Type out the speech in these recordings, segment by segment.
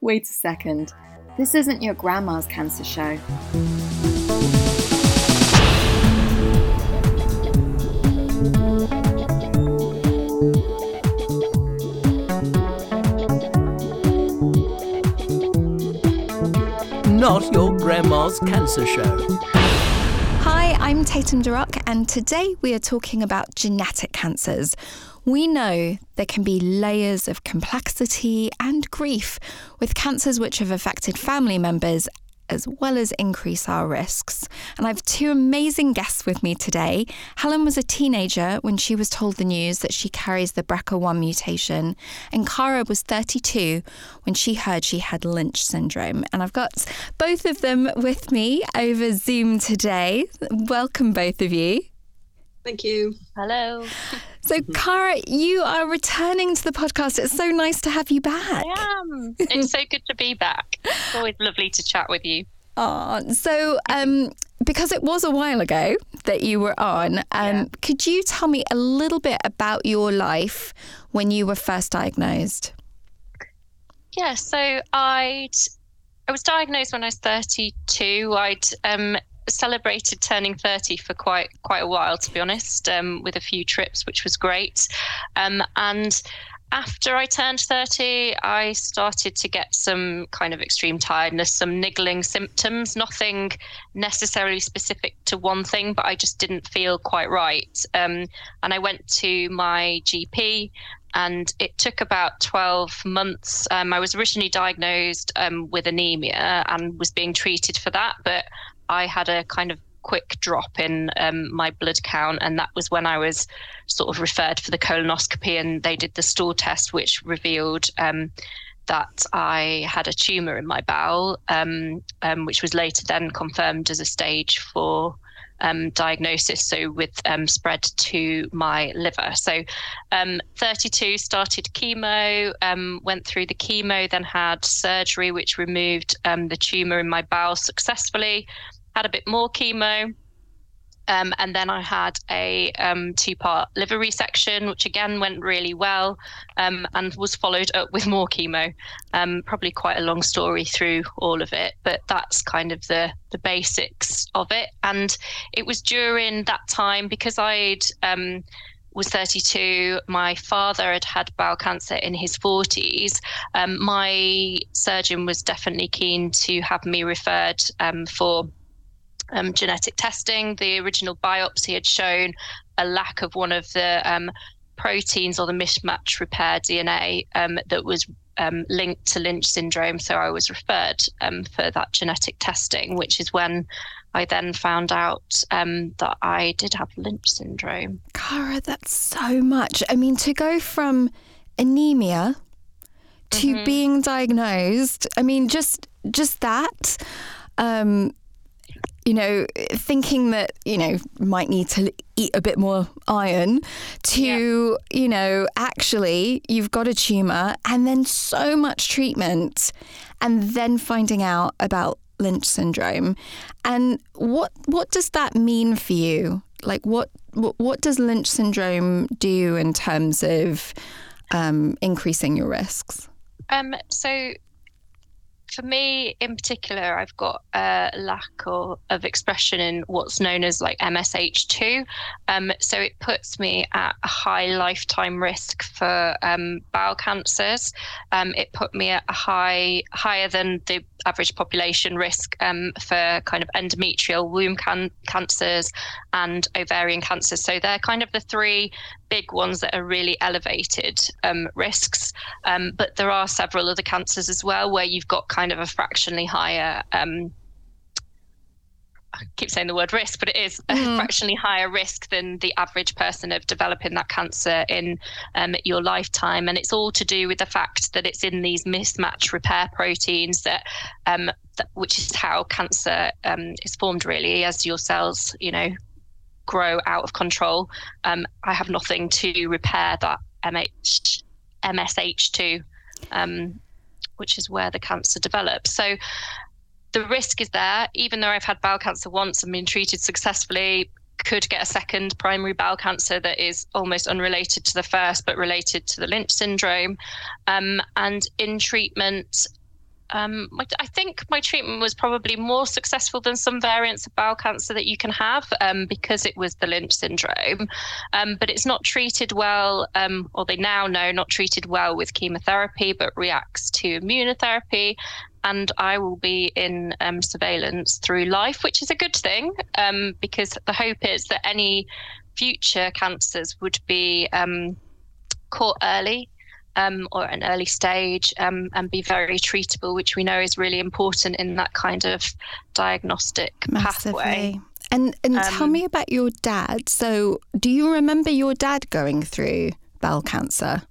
Wait a second. This isn't your grandma's cancer show. Not your grandma's cancer show. I'm Tatum Durock, and today we are talking about genetic cancers. We know there can be layers of complexity and grief with cancers which have affected family members as well as increase our risks. And I have two amazing guests with me today. Helen was a teenager when she was told the news that she carries the BRCA1 mutation, and Cara was 32 when she heard she had Lynch syndrome. And I've got both of them with me over Zoom today. Welcome, both of you. Thank you. Hello. So, Cara, you are returning to the podcast. It's so nice to have you back. I am. It's so good to be back. It's always lovely to chat with you. Oh, so um, because it was a while ago that you were on, um, Yeah. could you tell me a little bit about your life when you were first diagnosed? Yeah, so I'd I was diagnosed when I was 32. I'd um, celebrated turning 30 for quite quite a while, to be honest, um, with a few trips, which was great. Um, and after I turned 30, I started to get some kind of extreme tiredness, some niggling symptoms, nothing necessarily specific to one thing, but I just didn't feel quite right. Um, and I went to my GP, and it took about 12 months. Um, I was originally diagnosed um, with anemia and was being treated for that, but I had a kind of quick drop in um, my blood count, and that was when I was sort of referred for the colonoscopy, and they did the stool test, which revealed um, that I had a tumor in my bowel, um, um, which was later then confirmed as a stage four um, diagnosis, so with um, spread to my liver. So, um, 32 started chemo, went through the chemo, then had surgery, which removed the tumor in my bowel successfully. Had a bit more chemo, um, and then I had a um, two part liver resection, which again went really well um, and was followed up with more chemo. Um, probably quite a long story through all of it, but that's kind of the, the basics of it. And it was during that time because I'd. Um, was 32. My father had had bowel cancer in his 40s. Um, my surgeon was definitely keen to have me referred for um, genetic testing. The original biopsy had shown a lack of one of the um, proteins or the mismatch repair DNA um, that was um, linked to Lynch syndrome. So I was referred um, for that genetic testing, which is when I then found out um, that I did have Lynch syndrome. Cara, that's so much. I mean, to go from anemia to being diagnosed, I mean, just just that. Um, you know, thinking that, you know, might need to eat a bit more iron to, you know, actually you've got a tumor and then so much treatment and then finding out about Lynch syndrome. And what what does that mean for you? Like what what, what does Lynch syndrome do in terms of um, increasing your risks? Um, so for me in particular, I've got a lack of, of expression in what's known as like MSH2. Um, so it puts me at a high lifetime risk for um, bowel cancers. Um, it put me at a high, higher than the average population risk um, for kind of endometrial womb can- cancers and ovarian cancers. So they're kind of the three big ones that are really elevated um, risks. Um, but there are several other cancers as well where you've got kind of a fractionally higher. Um, I keep saying the word risk, but it is a fractionally higher risk than the average person of developing that cancer in um, your lifetime. And it's all to do with the fact that it's in these mismatch repair proteins that, um, that which is how cancer um, is formed really as your cells, you know, grow out of control. Um, I have nothing to repair that MH, MSH2, um, which is where the cancer develops. So the risk is there, even though I've had bowel cancer once and been treated successfully. could get a second primary bowel cancer that is almost unrelated to the first, but related to the Lynch syndrome. Um, and in treatment, um, I think my treatment was probably more successful than some variants of bowel cancer that you can have um, because it was the Lynch syndrome. Um, but it's not treated well, um, or they now know not treated well with chemotherapy, but reacts to immunotherapy. And I will be in um, surveillance through life, which is a good thing um, because the hope is that any future cancers would be caught early um, or an early stage um, and be very treatable, which we know is really important in that kind of diagnostic Massively. pathway. And and um, tell me about your dad. So, do you remember your dad going through bowel cancer?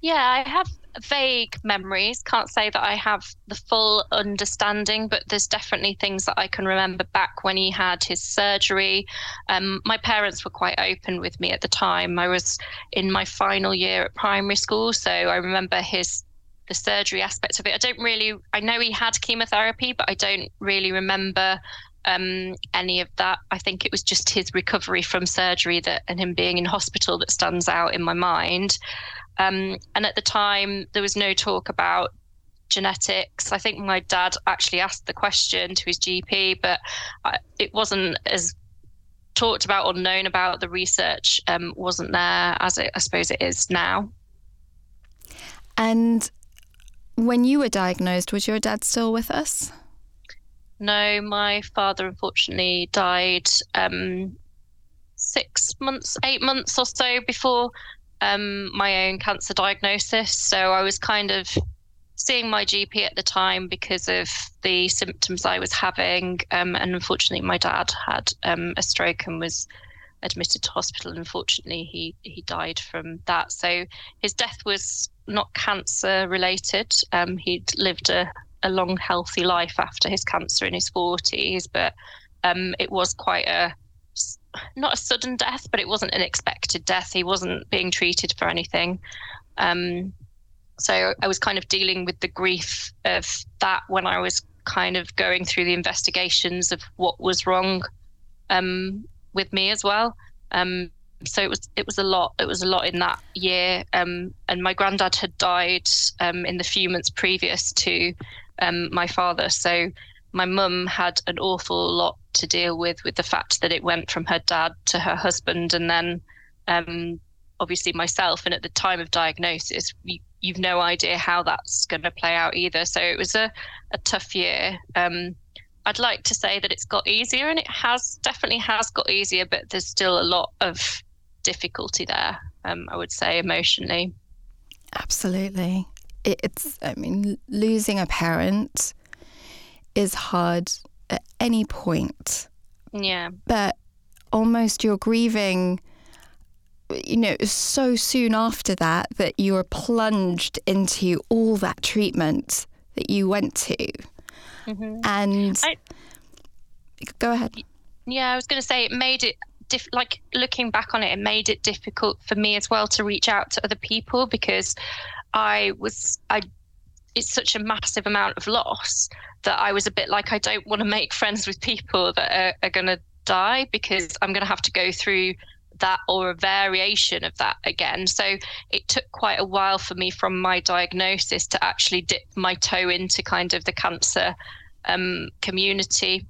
Yeah, I have vague memories. Can't say that I have the full understanding, but there's definitely things that I can remember back when he had his surgery. Um, my parents were quite open with me at the time. I was in my final year at primary school, so I remember his the surgery aspect of it. I don't really. I know he had chemotherapy, but I don't really remember um, any of that. I think it was just his recovery from surgery that and him being in hospital that stands out in my mind. Um, and at the time, there was no talk about genetics. I think my dad actually asked the question to his GP, but I, it wasn't as talked about or known about. The research um, wasn't there as it, I suppose it is now. And when you were diagnosed, was your dad still with us? No, my father unfortunately died um, six months, eight months or so before um, my own cancer diagnosis. So I was kind of seeing my GP at the time because of the symptoms I was having. Um, and unfortunately, my dad had um, a stroke and was admitted to hospital. Unfortunately, he he died from that. So his death was not cancer related. Um, he'd lived a, a long, healthy life after his cancer in his 40s, but um, it was quite a not a sudden death, but it wasn't an expected death. He wasn't being treated for anything. Um, so I was kind of dealing with the grief of that when I was kind of going through the investigations of what was wrong um, with me as well. Um, so it was it was a lot. It was a lot in that year. Um, and my granddad had died um, in the few months previous to um, my father. So my mum had an awful lot to deal with with the fact that it went from her dad to her husband and then um, obviously myself. And at the time of diagnosis you, you've no idea how that's going to play out either. So it was a, a tough year. Um, i'd like to say that it's got easier and it has definitely has got easier but there's still a lot of difficulty there um, i would say emotionally. Absolutely. It's i mean losing a parent is hard at any point. Yeah. But almost you're grieving you know so soon after that that you are plunged into all that treatment that you went to mm-hmm. and I, go ahead yeah i was going to say it made it diff- like looking back on it it made it difficult for me as well to reach out to other people because i was i it's such a massive amount of loss that I was a bit like, I don't want to make friends with people that are, are going to die because I'm going to have to go through that or a variation of that again. So it took quite a while for me from my diagnosis to actually dip my toe into kind of the cancer um, community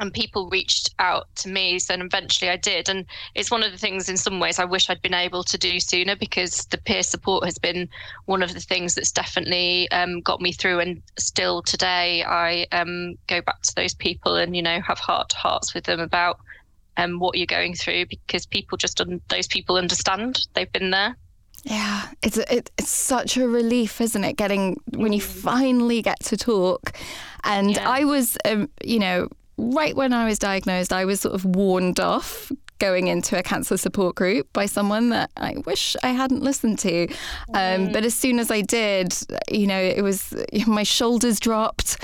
and people reached out to me so eventually i did and it's one of the things in some ways i wish i'd been able to do sooner because the peer support has been one of the things that's definitely um, got me through and still today i um, go back to those people and you know have heart to hearts with them about um, what you're going through because people just un- those people understand they've been there yeah, it's it, it's such a relief, isn't it? Getting when you mm. finally get to talk, and yeah. I was, um, you know, right when I was diagnosed, I was sort of warned off going into a cancer support group by someone that I wish I hadn't listened to. Um, mm. But as soon as I did, you know, it was my shoulders dropped,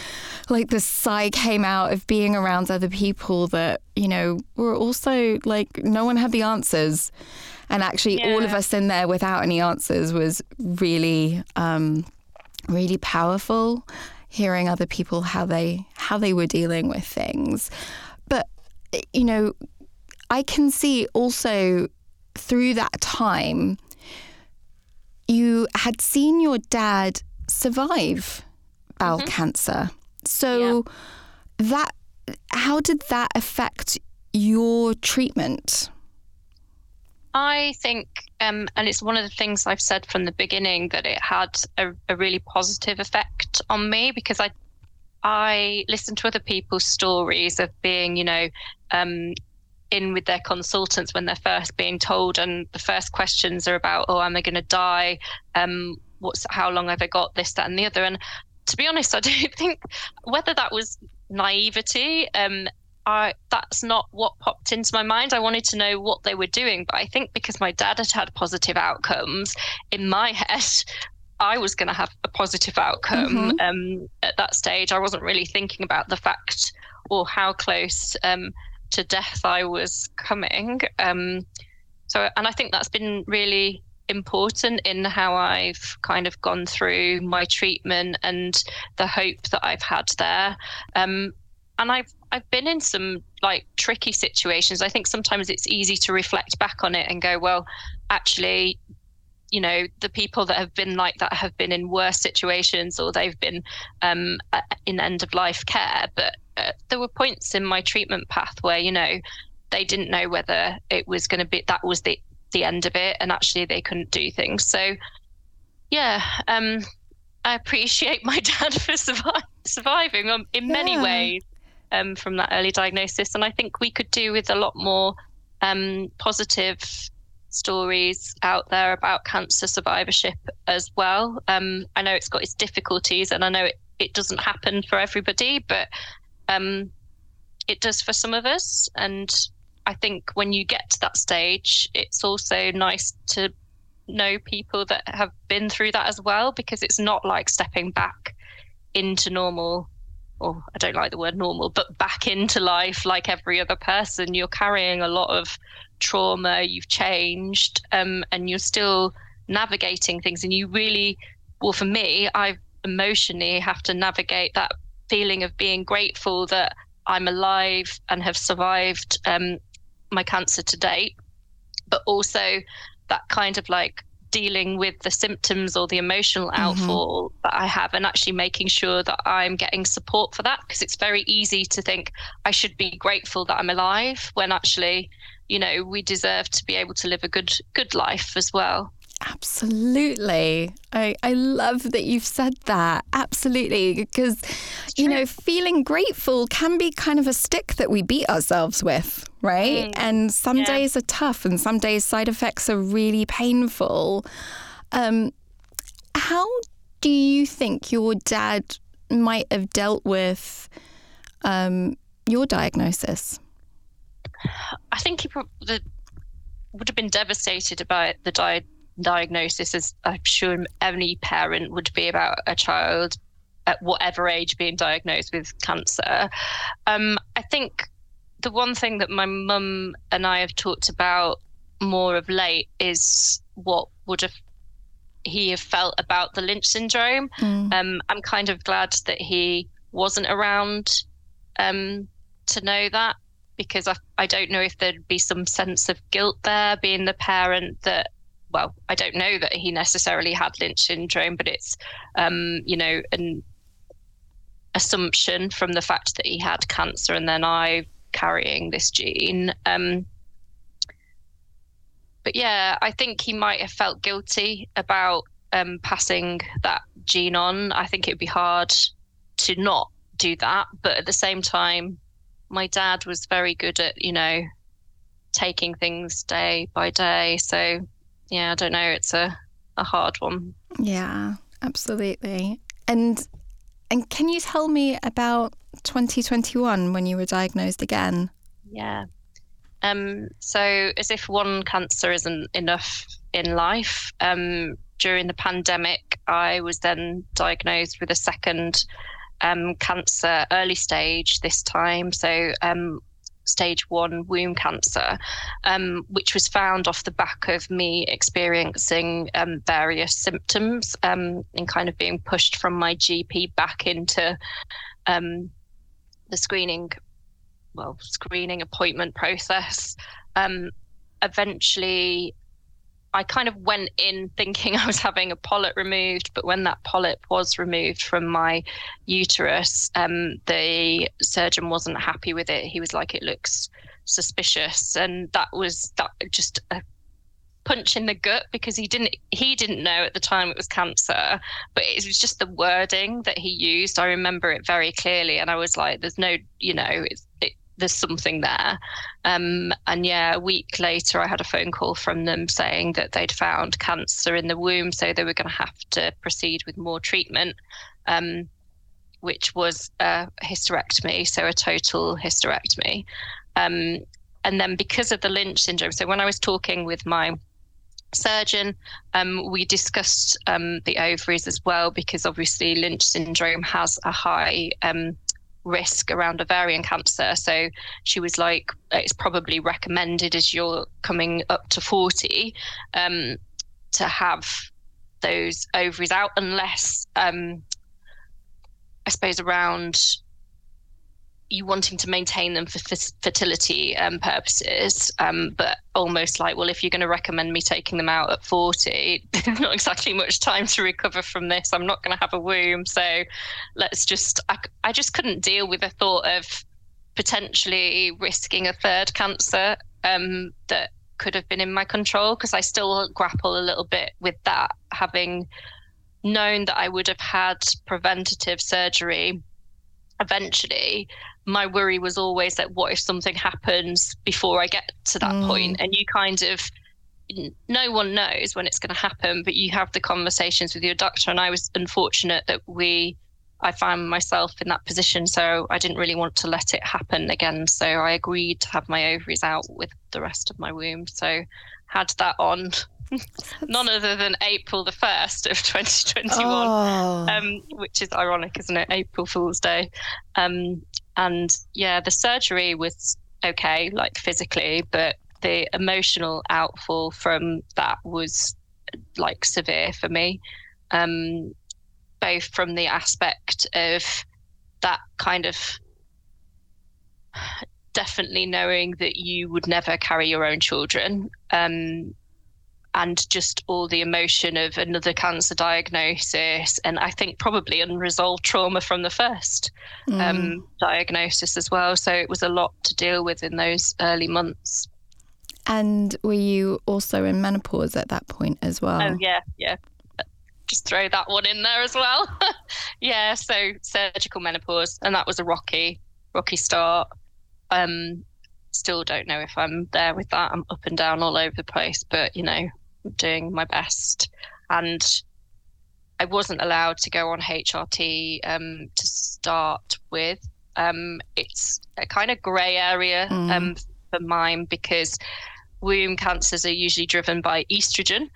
like the sigh came out of being around other people that, you know, were also like, no one had the answers. And actually, yeah. all of us in there without any answers was really, um, really powerful hearing other people how they how they were dealing with things. But you know, I can see also through that time, you had seen your dad survive bowel Mm-hmm. cancer. So that how did that affect your treatment? I think, um, and it's one of the things I've said from the beginning that it had a, a really positive effect on me because I, I listened to other people's stories of being, you know, um, in with their consultants when they're first being told, and the first questions are about, oh, am I going to die? Um, what's how long have I got? This, that, and the other. And to be honest, I don't think whether that was naivety. Um, I that's not what popped into my mind. I wanted to know what they were doing, but I think because my dad had had positive outcomes in my head, I was going to have a positive outcome. Um, at that stage, I wasn't really thinking about the fact or how close um, to death I was coming. Um, so, and I think that's been really important in how I've kind of gone through my treatment and the hope that I've had there. Um, and I've I've been in some like tricky situations. I think sometimes it's easy to reflect back on it and go, well, actually, you know, the people that have been like that have been in worse situations or they've been um, in end of life care. But uh, there were points in my treatment path where, you know, they didn't know whether it was going to be that was the the end of it, and actually they couldn't do things. So, yeah, um, I appreciate my dad for survi- surviving um, in many Yeah. ways um, from that early diagnosis, and I think we could do with a lot more um, positive stories out there about cancer survivorship as well. Um, I know it's got its difficulties, and I know it, it doesn't happen for everybody, but um, it does for some of us. And I think when you get to that stage, it's also nice to know people that have been through that as well, because it's not like stepping back into normal. Or I don't like the word normal, but back into life like every other person. You're carrying a lot of trauma, you've changed, um, and you're still navigating things. And you really, well, for me, I emotionally have to navigate that feeling of being grateful that I'm alive and have survived um, my cancer to date, but also that kind of like dealing with the symptoms or the emotional mm-hmm. outfall that I have and actually making sure that I'm getting support for that because it's very easy to think I should be grateful that I'm alive when actually you know we deserve to be able to live a good good life as well Absolutely. I, I love that you've said that. Absolutely. Because, you know, feeling grateful can be kind of a stick that we beat ourselves with, right? And some Yeah. days are tough and some days side effects are really painful. Um, how do you think your dad might have dealt with um, your diagnosis? I think he prob- the, would have been devastated about the di- diagnosis, as I'm sure any parent would be about a child at whatever age being diagnosed with cancer. Um, I think the one thing that my mum and I have talked about more of late is what would have he have felt about the Lynch syndrome. Um, I'm kind of glad that he wasn't around um, to know that because I, I don't know if there'd be some sense of guilt there being the parent that well i don't know that he necessarily had lynch syndrome but it's um you know an assumption from the fact that he had cancer and then i carrying this gene. Um but yeah i think he might have felt guilty about um passing that gene on. I think it would be hard to not do that but at the same time my dad was very good at you know taking things day by day. So yeah i don't know it's a, a hard one Yeah, absolutely. And and can you tell me about 2021 when you were diagnosed again? yeah um so as if one cancer isn't enough in life um during the pandemic i was then diagnosed with a second um cancer early stage this time so um stage one womb cancer, um, which was found off the back of me experiencing um, various symptoms um, and kind of being pushed from my GP back into um, the screening well screening appointment process. Um, eventually, I kind of went in thinking I was having a polyp removed, but when that polyp was removed from my uterus, um, the surgeon wasn't happy with it. He was like, "It looks suspicious," and that was that just a punch in the gut because he didn't he didn't know at the time it was cancer but it was just the wording that he used i remember it very clearly and i was like there's no you know it's it, there's something there um, and yeah a week later i had a phone call from them saying that they'd found cancer in the womb so they were going to have to proceed with more treatment um, which was a hysterectomy so a total hysterectomy um, and then because of the lynch syndrome so when i was talking with my surgeon. Um, we discussed um, the ovaries as well because obviously Lynch syndrome has a high um, risk around ovarian cancer. So she was like, it's probably recommended as you're coming up to 40 um, to have those ovaries out unless um, I suppose around you wanting to maintain them for fertility um, purposes, um, but almost like, well, if you're going to recommend me taking them out at 40, there's not exactly much time to recover from this. I'm not going to have a womb. So let's just, I, I just couldn't deal with the thought of potentially risking a third cancer um, that could have been in my control because I still grapple a little bit with that, having known that I would have had preventative surgery eventually my worry was always that what if something happens before I get to that mm. point? And you kind of no one knows when it's going to happen, but you have the conversations with your doctor. And I was unfortunate that we, I found myself in that position. So I didn't really want to let it happen again. So I agreed to have my ovaries out with the rest of my womb. So had that on none other than April the 1st of 2021, oh. um, which is ironic, isn't it? April Fool's Day. Um, and yeah, the surgery was okay, like physically, but the emotional outfall from that was like severe for me. Um, both from the aspect of that kind of definitely knowing that you would never carry your own children um, and just all the emotion of another cancer diagnosis and i think probably unresolved trauma from the first um, mm. um, diagnosis as well. So it was a lot to deal with in those early months. And were you also in menopause at that point as well? Oh yeah yeah. Just throw that one in there as well. Yeah so surgical menopause and that was a rocky rocky start. Um still don't know if I'm there with that. I'm up and down all over the place, but you know, doing my best. And I wasn't allowed to go on HRT um, to start with. Um, it's a kind of grey area mm. um, for mine because womb cancers are usually driven by estrogen.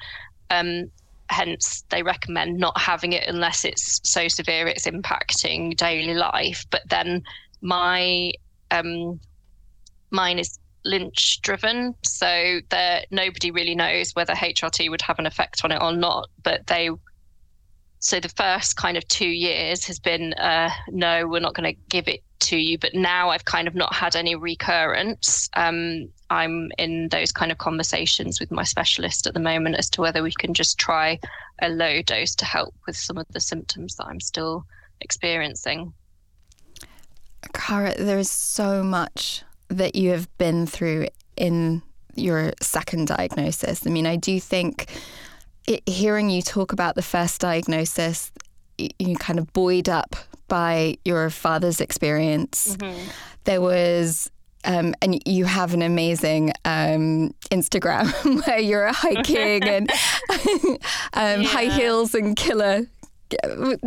Um, hence, they recommend not having it unless it's so severe it's impacting daily life. But then my um, mine is Lynch driven, so that nobody really knows whether HRT would have an effect on it or not. But they, so the first kind of two years has been uh, no, we're not going to give it to you. But now I've kind of not had any recurrence. Um, I'm in those kind of conversations with my specialist at the moment as to whether we can just try a low dose to help with some of the symptoms that I'm still experiencing. Cara, there is so much that you have been through in your second diagnosis. I mean, I do think it, hearing you talk about the first diagnosis, you kind of buoyed up by your father's experience. Mm-hmm. There was um, and you have an amazing um, Instagram where you're hiking and um, yeah. high heels and killer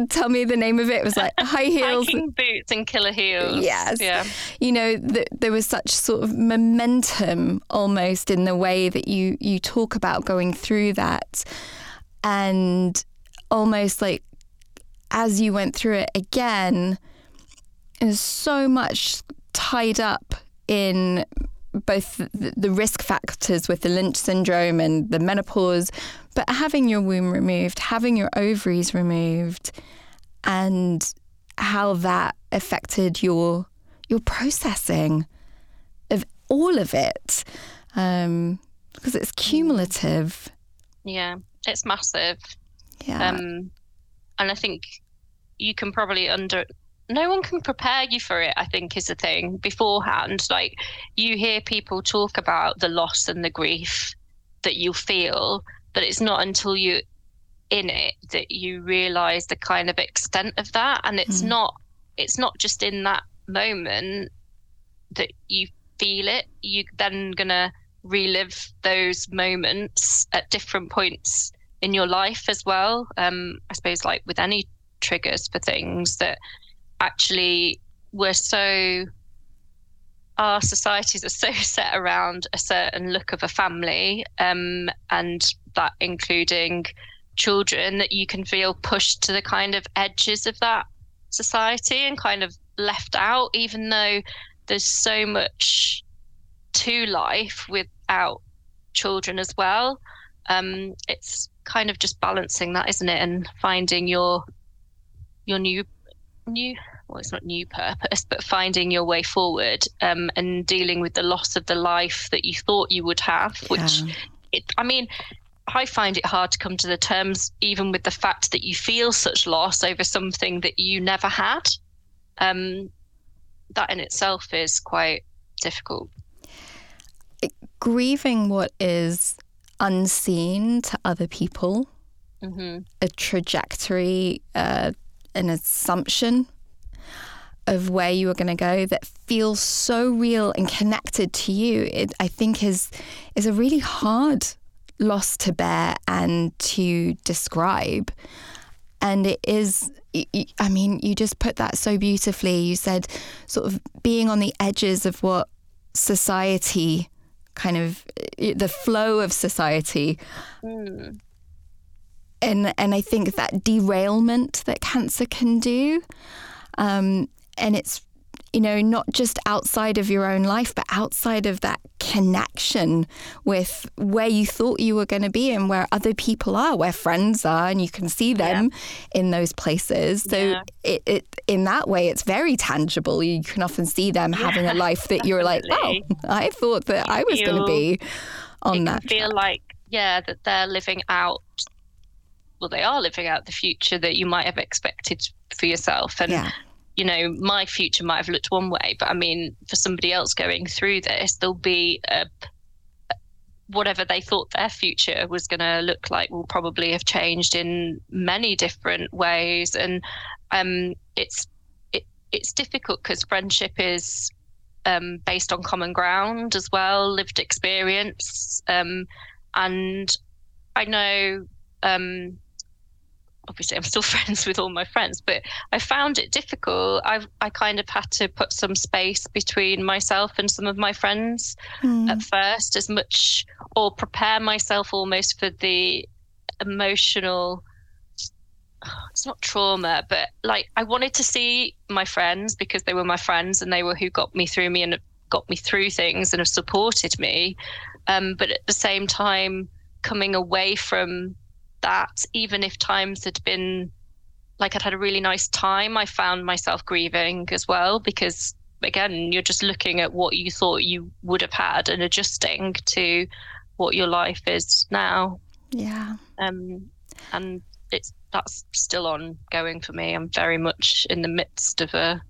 tell me the name of it. It was like high heels, hiking boots, and killer heels. Yes. Yeah. You know, th- there was such sort of momentum almost in the way that you you talk about going through that, and almost like as you went through it again, there's so much tied up in both the, risk factors with the Lynch syndrome and the menopause, but having your womb removed, having your ovaries removed, and how that affected your your processing of all of it um, because it's cumulative. Yeah, it's massive. Yeah. Um, and I think you can probably under no one can prepare you for it i think is the thing beforehand. Like you hear people talk about the loss and the grief that you feel but it's not until you're in it that you realize the kind of extent of that. And it's Mm. not it's not just in that moment that you feel it. You're then gonna relive those moments at different points in your life as well. Um i suppose like with any triggers for things that actually we're so our societies are so set around a certain look of a family um, and that including children that you can feel pushed to the kind of edges of that society and kind of left out even though there's so much to life without children as well. Um, it's kind of just balancing that isn't it? And finding your your new new well it's not new purpose but finding your way forward um, and dealing with the loss of the life that you thought you would have which it, i mean i find it hard to come to the terms even with the fact that you feel such loss over something that you never had. Um, that in itself is quite difficult. Grieving what is unseen to other people, hmm a trajectory, uh, an assumption of where you are going to go that feels so real and connected to you, it, I think is is a really hard loss to bear and to describe. And it is i mean, you just put that so beautifully. You said sort of being on the edges of what society kind of the flow of society Mm. And and I think that derailment that cancer can do, um, and it's you know not just outside of your own life, but outside of that connection with where you thought you were going to be and where other people are, where friends are, and you can see them in those places. So Yeah. it, it in that way, it's very tangible. You can often see them having a life that you're like, oh. I thought that I was going to be on that. feel like yeah that they're living out well they are living out the future that you might have expected for yourself and yeah. you know my future might have looked one way but i mean for somebody else going through this there'll be a whatever they thought their future was going to look like will probably have changed in many different ways and um it's it, it's difficult because friendship is um, based on common ground as well, lived experience. Um, and I know, um, obviously, I'm still friends with all my friends, but I found it difficult. I've I kind of had to put some space between myself and some of my friends Mm. at first, as much or prepare myself almost for the emotional. It's not trauma, but like I wanted to see my friends because they were my friends and they were who got me through me and got me through things and have supported me. Um, but at the same time, coming away from that, even if times had been like I'd had a really nice time, I found myself grieving as well because again, you're just looking at what you thought you would have had and adjusting to what your life is now. Yeah. Um, and it's that's still ongoing for me. I'm very much in the midst of a.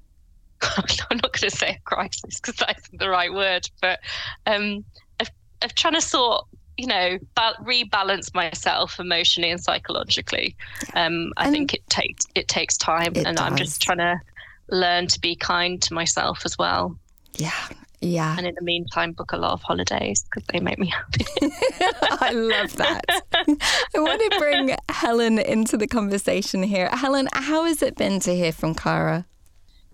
I'm not going to say a crisis because that's the right word, but um, of, of trying to sort, you know, ba- rebalance myself emotionally and psychologically. Um, I And- think it takes it takes time, It and I'm just trying to learn to be kind to myself as well. Yeah. Yeah. And in the meantime, book a lot of holidays because they make me happy. I love that. I want to bring Helen into the conversation here. Helen, how has it been to hear from Cara?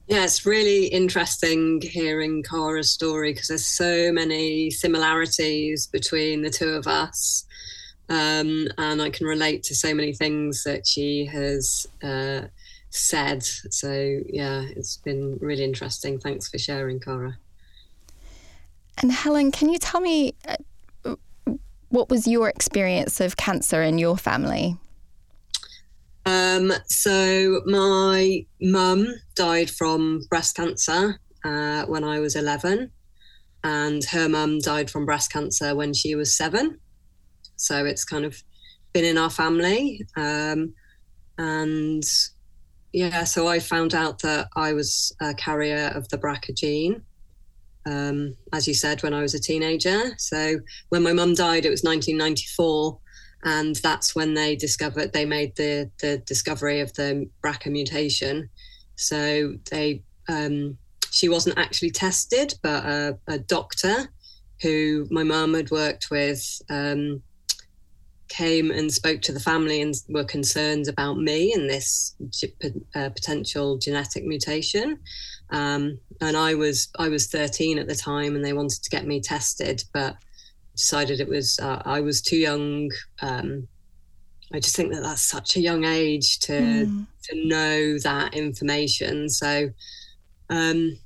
Yeah, it's really interesting hearing Cara's story because there's so many similarities between the two of us. Um, and I can relate to so many things that she has uh, said. So, yeah, it's been really interesting. Thanks for sharing, Cara. And Helen, can you tell me uh, what was your experience of cancer in your family? Um, so my mum died from breast cancer uh, when I was 11. and her mum died from breast cancer when she was seven. So it's kind of been in our family. Um, and yeah, so I found out that I was a carrier of the BRCA gene, um, as you said, when I was a teenager. So when my mum died, it was 1994. And that's when they discovered, they made the, the discovery of the BRCA mutation. So they, um, she wasn't actually tested, but a, a doctor who my mum had worked with um, came and spoke to the family and were concerned about me and this uh, potential genetic mutation. Um, and I was I was 13 at the time, and they wanted to get me tested, but decided it was uh, I was too young. Um, I just think that that's such a young age to mm. to know that information. So um,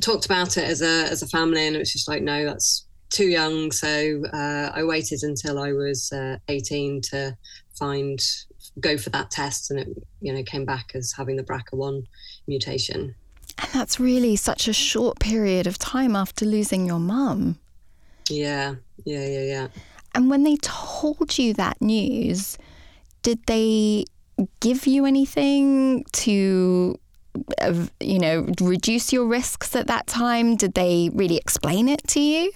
talked about it as a as a family, and it was just like, no, that's too young, so uh, I waited until I was uh, 18 to find go for that test, and it you know came back as having the BRCA1 mutation. And that's really such a short period of time after losing your mum. Yeah, yeah, yeah, yeah. And when they told you that news, did they give you anything to uh, you know reduce your risks at that time did they really explain it to you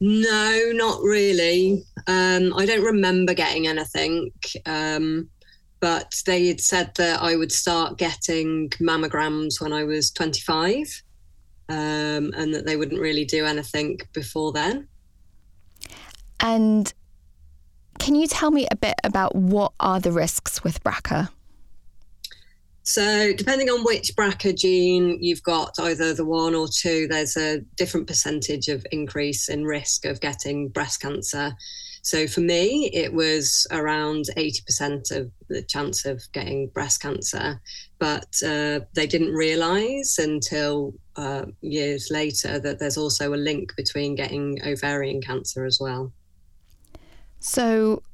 no, not really. Um, I don't remember getting anything. Um, but they had said that I would start getting mammograms when I was 25 um, and that they wouldn't really do anything before then. And can you tell me a bit about what are the risks with BRCA? So, depending on which BRCA gene you've got, either the one or two, there's a different percentage of increase in risk of getting breast cancer. So, for me, it was around 80% of the chance of getting breast cancer. But uh, they didn't realize until uh, years later that there's also a link between getting ovarian cancer as well. So,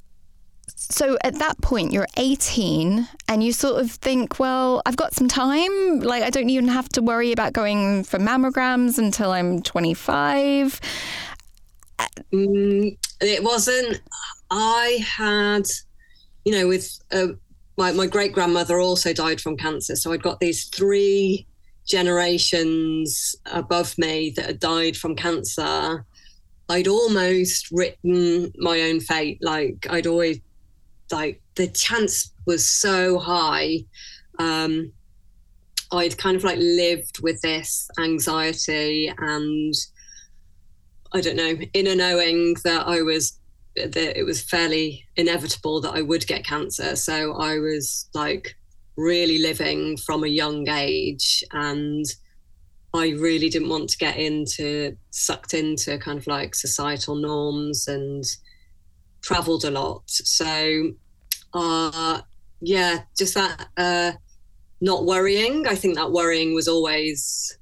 so at that point, you're 18 and you sort of think, well, I've got some time. Like, I don't even have to worry about going for mammograms until I'm 25. Mm, it wasn't. I had, you know, with uh, my, my great grandmother also died from cancer. So I'd got these three generations above me that had died from cancer. I'd almost written my own fate. Like I'd always like the chance was so high. Um, I'd kind of like lived with this anxiety and I don't know, inner knowing that I was that it was fairly inevitable that I would get cancer. So I was like really living from a young age and I really didn't want to get into sucked into kind of like societal norms and traveled a lot. So uh, yeah, just that uh, not worrying. I think that worrying was always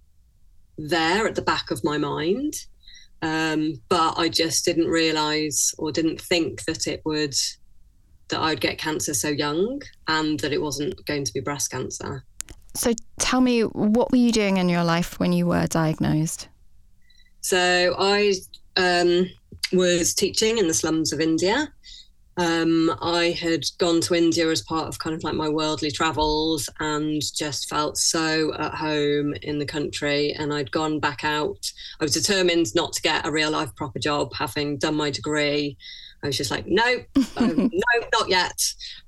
there at the back of my mind. Um, but I just didn't realize or didn't think that it would, that I'd get cancer so young and that it wasn't going to be breast cancer. So tell me, what were you doing in your life when you were diagnosed? So I um, was teaching in the slums of India. Um, I had gone to India as part of kind of like my worldly travels and just felt so at home in the country. And I'd gone back out. I was determined not to get a real life proper job, having done my degree. I was just like, no, um, no, not yet.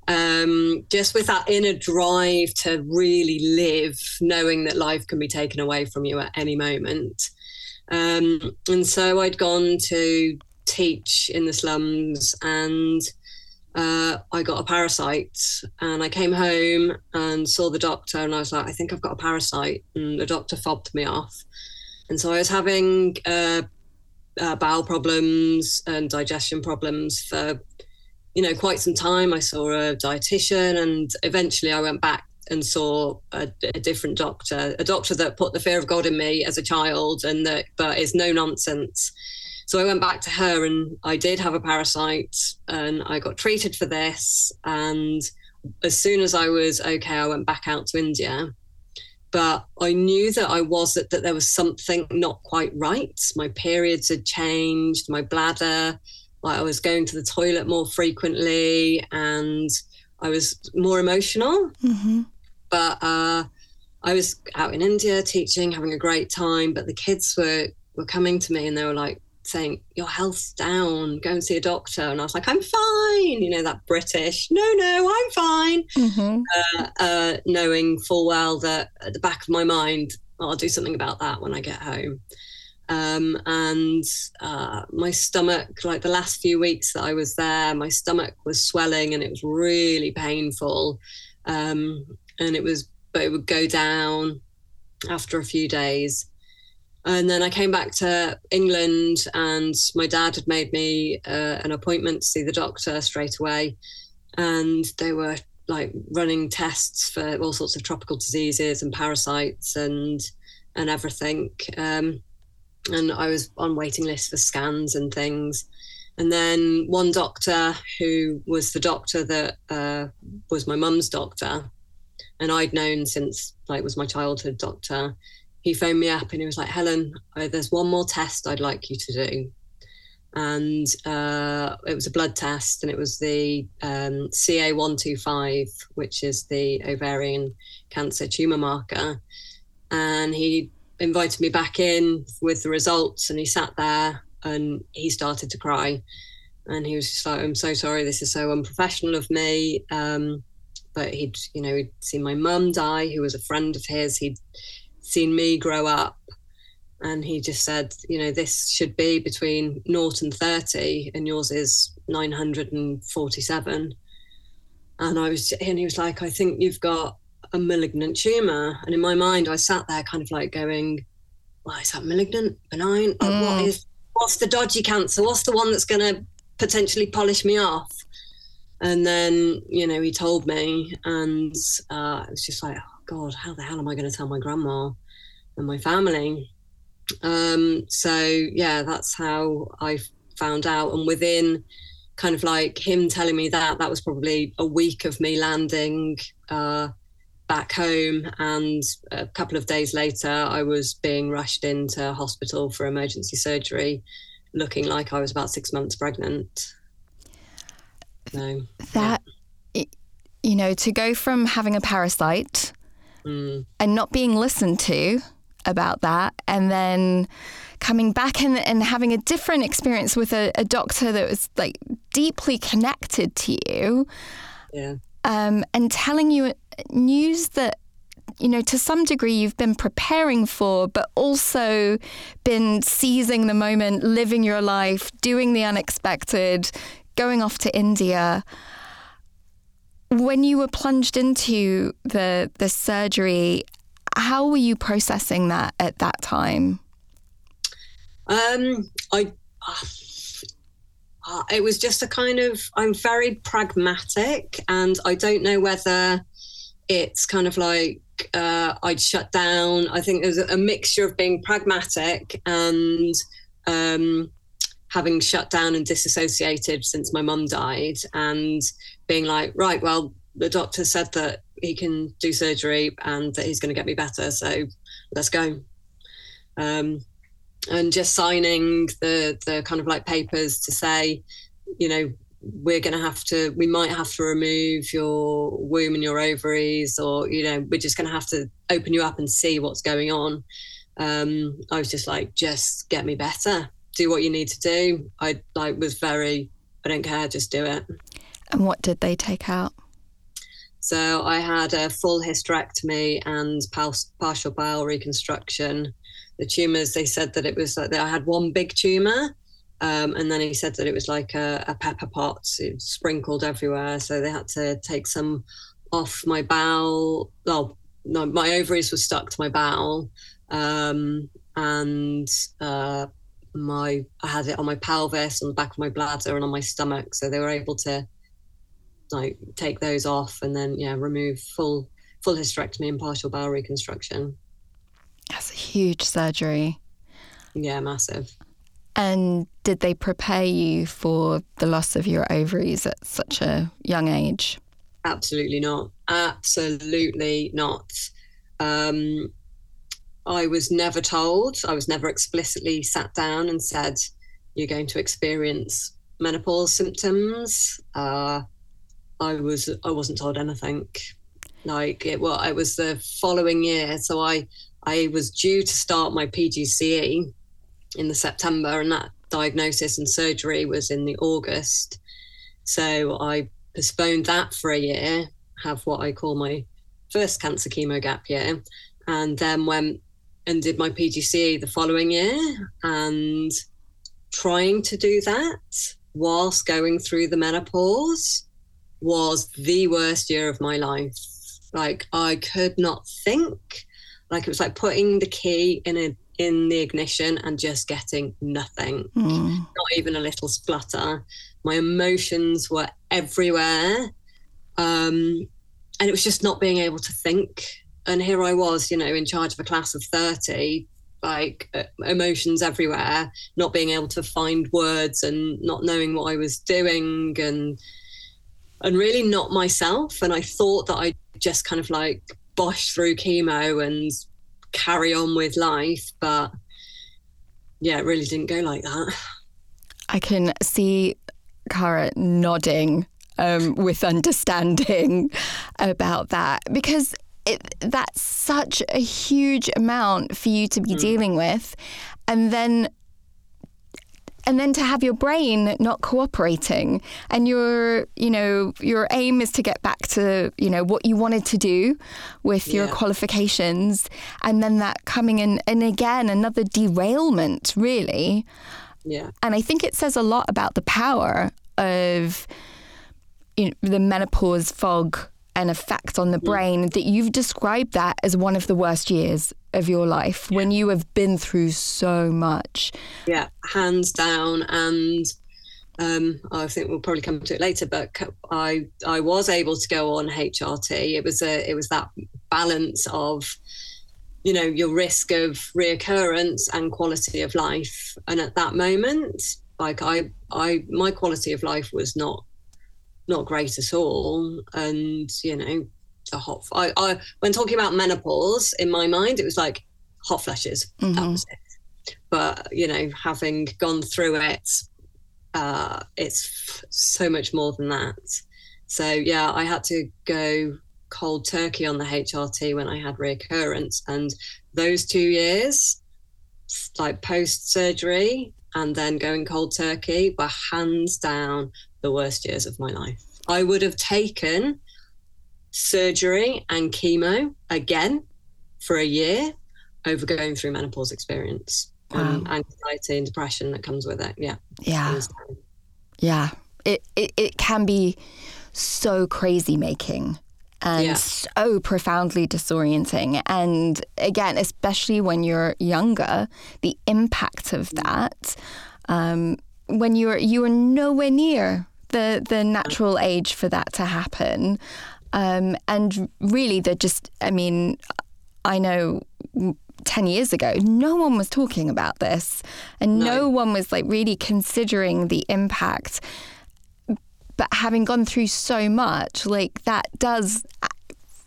Um, just with that inner drive to really live, knowing that life can be taken away from you at any moment. Um, and so I'd gone to teach in the slums and uh, I got a parasite and I came home and saw the doctor and I was like, I think I've got a parasite. And the doctor fobbed me off. And so I was having uh, uh, bowel problems and digestion problems for, you know, quite some time. I saw a dietitian and eventually I went back and saw a, a different doctor, a doctor that put the fear of God in me as a child and that, but is no nonsense so I went back to her and I did have a parasite and I got treated for this. And as soon as I was okay, I went back out to India. but I knew that I was that, that there was something not quite right. My periods had changed, my bladder, like I was going to the toilet more frequently, and I was more emotional. Mm-hmm. But uh, I was out in India teaching, having a great time. But the kids were were coming to me and they were like saying, "Your health's down. Go and see a doctor." And I was like, "I'm fine." You know that British, "No, no, I'm fine." Mm-hmm. Uh, uh, knowing full well that at the back of my mind, I'll do something about that when I get home. Um, and uh, my stomach, like the last few weeks that I was there, my stomach was swelling and it was really painful. Um, and it was, but it would go down after a few days. And then I came back to England, and my dad had made me uh, an appointment to see the doctor straight away. And they were like running tests for all sorts of tropical diseases and parasites and and everything. Um, and I was on waiting lists for scans and things. And then one doctor who was the doctor that uh, was my mum's doctor, and I'd known since like was my childhood doctor. He phoned me up and he was like, "Helen, there's one more test I'd like you to do." And uh, it was a blood test, and it was the um, CA125, which is the ovarian cancer tumor marker. And he invited me back in with the results and he sat there and he started to cry and he was just like i'm so sorry this is so unprofessional of me um, but he'd you know he'd seen my mum die who was a friend of his he'd seen me grow up and he just said you know this should be between naught and 30 and yours is 947 and i was and he was like i think you've got a malignant tumor. And in my mind, I sat there kind of like going, well, is that malignant, benign? Mm. What is, what's the dodgy cancer? What's the one that's going to potentially polish me off? And then, you know, he told me, and uh, it was just like, oh God, how the hell am I going to tell my grandma and my family? Um, so, yeah, that's how I found out. And within kind of like him telling me that, that was probably a week of me landing uh, back home. And a couple of days later, I was being rushed into hospital for emergency surgery, looking like I was about six months pregnant. So, that, yeah. you know, to go from having a parasite mm. and not being listened to about that, and then coming back and, and having a different experience with a, a doctor that was like deeply connected to you. Yeah. Um, and telling you news that you know, to some degree, you've been preparing for, but also been seizing the moment, living your life, doing the unexpected, going off to India. When you were plunged into the the surgery, how were you processing that at that time? Um, I. Uh, it was just a kind of. I'm very pragmatic, and I don't know whether it's kind of like uh, I'd shut down. I think there's a mixture of being pragmatic and um, having shut down and disassociated since my mum died, and being like, right, well, the doctor said that he can do surgery and that he's going to get me better, so let's go. Um, and just signing the the kind of like papers to say, you know, we're going to have to we might have to remove your womb and your ovaries or you know we're just going to have to open you up and see what's going on. Um, i was just like just get me better. Do what you need to do. I like was very i don't care just do it. And what did they take out so i had a full hysterectomy and partial bowel reconstruction the tumors they said that it was like i had one big tumor um, and then he said that it was like a, a pepper pot sprinkled everywhere. So they had to take some off my bowel. Well, no, my ovaries were stuck to my bowel. Um, and uh, my I had it on my pelvis, on the back of my bladder, and on my stomach. So they were able to like take those off and then yeah remove full full hysterectomy and partial bowel reconstruction. That's a huge surgery. Yeah, massive. And did they prepare you for the loss of your ovaries at such a young age? Absolutely not. Absolutely not. Um, I was never told, I was never explicitly sat down and said, you're going to experience menopause symptoms. Uh, I was I wasn't told anything. Like it well, it was the following year. So I I was due to start my PGCE in the September and that diagnosis and surgery was in the August. So I postponed that for a year, have what I call my first cancer chemo gap year, and then went and did my PGCE the following year. And trying to do that whilst going through the menopause was the worst year of my life. Like I could not think. Like it was like putting the key in a in the ignition and just getting nothing, mm. not even a little splutter. My emotions were everywhere. Um, and it was just not being able to think. And here I was, you know, in charge of a class of 30, like uh, emotions everywhere, not being able to find words and not knowing what I was doing and and really not myself. And I thought that I'd just kind of like bosh through chemo and carry on with life, but yeah, it really didn't go like that. I can see Cara nodding um, with understanding about that because it, that's such a huge amount for you to be mm. dealing with, and then and then to have your brain not cooperating and your you know your aim is to get back to you know what you wanted to do with yeah. your qualifications and then that coming in and again another derailment really yeah and i think it says a lot about the power of you know, the menopause fog an effect on the mm. brain that you've described that as one of the worst years of your life yeah. when you have been through so much. Yeah, hands down. And um, I think we'll probably come to it later, but I I was able to go on HRT. It was a it was that balance of you know your risk of reoccurrence and quality of life. And at that moment, like I I my quality of life was not not great at all. And, you know, the hot, I, I, when talking about menopause, in my mind, it was like hot flushes. Mm-hmm. That was it. But, you know, having gone through it, uh, it's so much more than that. So, yeah, I had to go cold turkey on the HRT when I had recurrence. And those two years, like post surgery and then going cold turkey, were hands down the worst years of my life. I would have taken surgery and chemo again for a year over going through menopause experience wow. and anxiety and depression that comes with it. Yeah. Yeah. Yeah. It, it, it can be so crazy making and yeah. so profoundly disorienting. And again, especially when you're younger, the impact of that, um, when you're you are nowhere near the the natural age for that to happen. Um, and really, they're just, I mean, I know 10 years ago, no one was talking about this and no. no one was like really considering the impact. But having gone through so much, like that does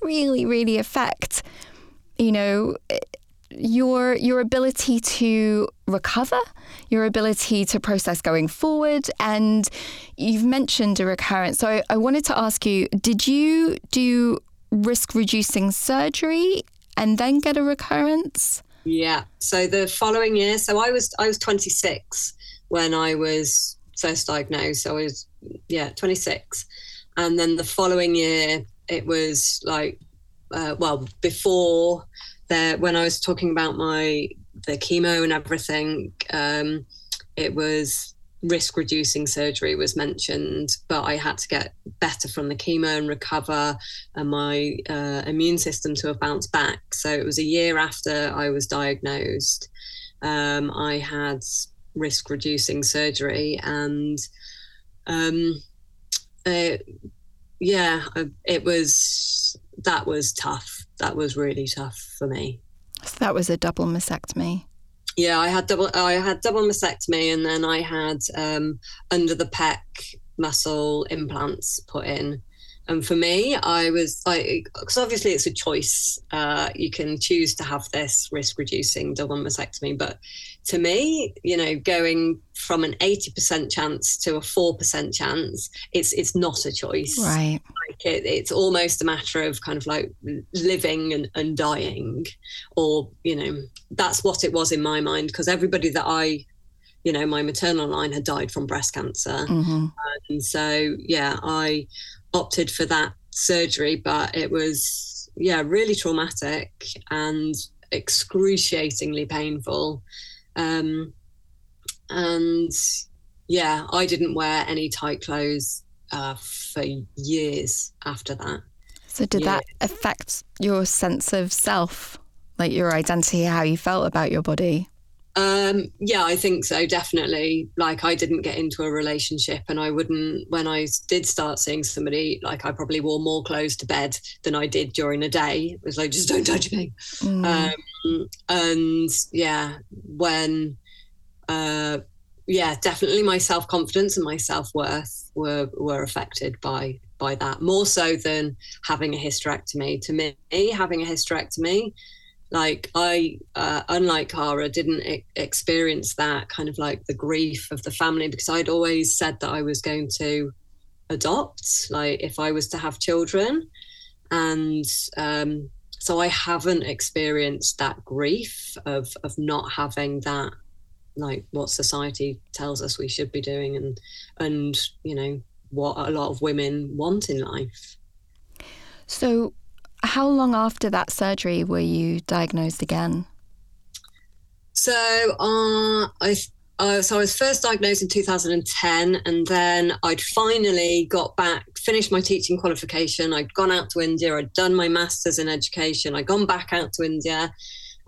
really, really affect, you know, your your ability to recover, your ability to process going forward, and you've mentioned a recurrence. So I, wanted to ask you: Did you do risk reducing surgery and then get a recurrence? Yeah. So the following year, so I was I was 26 when I was first diagnosed. So I was yeah 26, and then the following year it was like uh, well before there when I was talking about my the chemo and everything, um, it was risk reducing surgery was mentioned, but I had to get better from the chemo and recover and my uh, immune system to have bounced back. So it was a year after I was diagnosed. Um, I had risk reducing surgery and um, yeah, it was that was tough that was really tough for me. So that was a double mastectomy. Yeah, I had double. I had double mastectomy, and then I had um, under the pec muscle implants put in, and for me, I was like, because obviously it's a choice. Uh, you can choose to have this risk reducing double mastectomy. But to me, you know, going from an 80% chance to a 4% chance, it's it's not a choice. Right. Like it, it's almost a matter of kind of like living and, and dying. Or, you know, that's what it was in my mind. Because everybody that I you know, my maternal line had died from breast cancer. Mm-hmm. And so, yeah, I opted for that surgery, but it was, yeah, really traumatic and excruciatingly painful. Um, and yeah, I didn't wear any tight clothes uh, for years after that. So, did Yeah. that affect your sense of self, like your identity, how you felt about your body? Um, yeah, I think so, definitely. Like, I didn't get into a relationship, and I wouldn't, when I did start seeing somebody, like, I probably wore more clothes to bed than I did during the day. It was like, just don't touch me. Mm. Um, and yeah, when, uh, yeah, definitely my self confidence and my self worth were were affected by by that more so than having a hysterectomy. To me, having a hysterectomy, like I, uh, unlike Cara, didn't e- experience that kind of like the grief of the family because I'd always said that I was going to adopt, like if I was to have children, and um, so I haven't experienced that grief of of not having that like what society tells us we should be doing and and you know what a lot of women want in life So, how long after that surgery were you diagnosed again? so uh, I uh, so I was first diagnosed in 2010 and then I'd finally got back finished my teaching qualification I'd gone out to India I'd done my masters in education I'd gone back out to India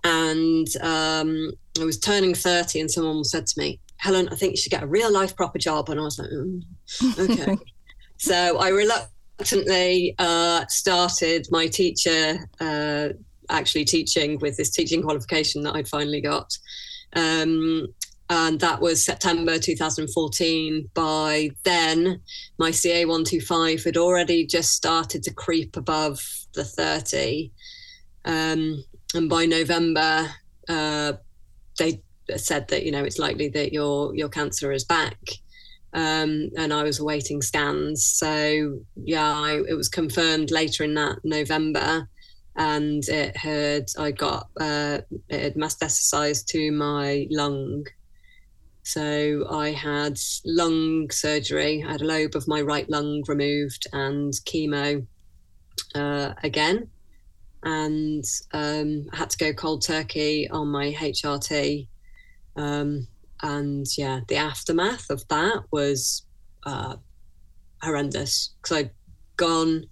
and um, I was turning 30 and someone said to me Helen I think you should get a real life proper job and I was like mm, okay so I reluctantly uh, started my teacher uh, actually teaching with this teaching qualification that I'd finally got. Um, and that was September 2014. By then, my CA125 had already just started to creep above the 30. Um, and by November, uh, they said that you know it's likely that your your cancer is back. Um, and I was awaiting scans. So yeah, I, it was confirmed later in that November and it had I got uh, it had metastasized to my lung. So I had lung surgery. I had a lobe of my right lung removed and chemo uh, again, and um, I had to go cold turkey on my HRT. Um, and yeah, the aftermath of that was uh, horrendous because I'd gone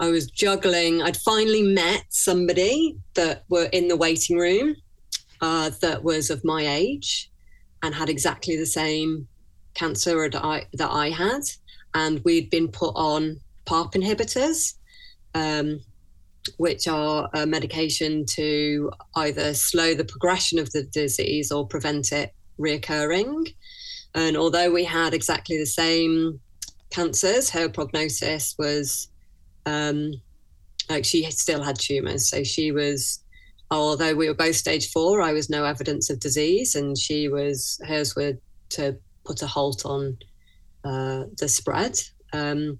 I was juggling. I'd finally met somebody that were in the waiting room uh, that was of my age and had exactly the same cancer that I, that I had. And we'd been put on PARP inhibitors, um, which are a medication to either slow the progression of the disease or prevent it reoccurring. And although we had exactly the same cancers, her prognosis was um, like she still had tumors. So she was, although we were both stage four, I was no evidence of disease, and she was hers were to put a halt on uh, the spread. Um,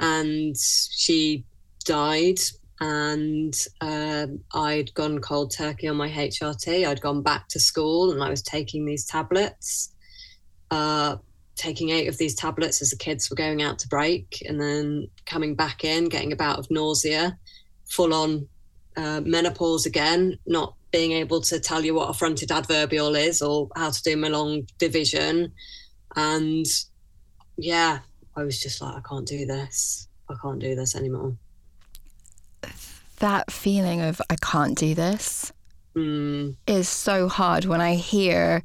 and she died, and um I'd gone cold turkey on my HRT. I'd gone back to school, and I was taking these tablets. Uh, taking eight of these tablets as the kids were going out to break and then coming back in, getting a bout of nausea, full on uh, menopause again, not being able to tell you what a fronted adverbial is or how to do my long division. And yeah, I was just like, I can't do this. I can't do this anymore. That feeling of I can't do this Mm, is so hard when I hear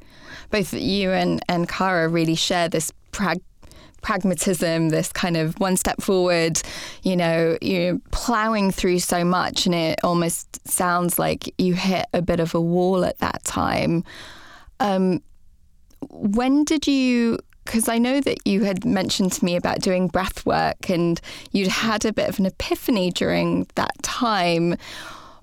both you and, and Cara really share this prag- pragmatism, this kind of one step forward, you know, you're plowing through so much and it almost sounds like you hit a bit of a wall at that time. Um, when did you because I know that you had mentioned to me about doing breath work and you'd had a bit of an epiphany during that time.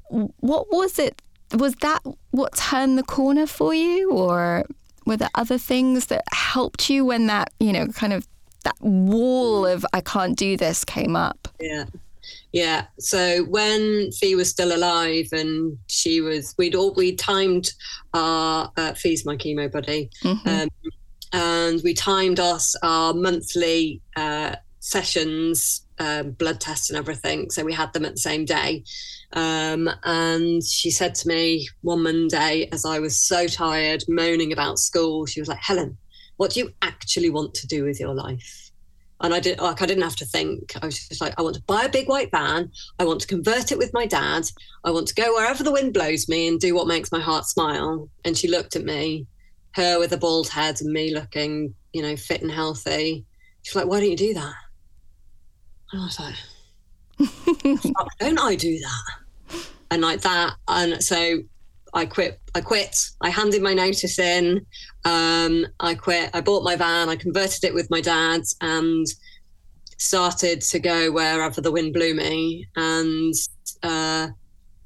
What was it? Was that what turned the corner for you, or were there other things that helped you when that, you know, kind of that wall of I can't do this came up? Yeah. Yeah. So when Fee was still alive and she was, we'd all, we timed our, uh, Fee's my chemo buddy. Mm-hmm. Um, and we timed us our monthly uh, sessions, um, blood tests and everything. So we had them at the same day. Um, and she said to me one Monday, as I was so tired, moaning about school, she was like, Helen, what do you actually want to do with your life? and I did like I didn't have to think. I was just like, I want to buy a big white van. I want to convert it with my dad. I want to go wherever the wind blows me and do what makes my heart smile. And she looked at me, her with a bald head and me looking, you know, fit and healthy. She's like, Why don't you do that? And I was like, Why don't I do that? And like that, and so I quit. I quit. I handed my notice in. Um, I quit. I bought my van. I converted it with my dad and started to go wherever the wind blew me. And uh,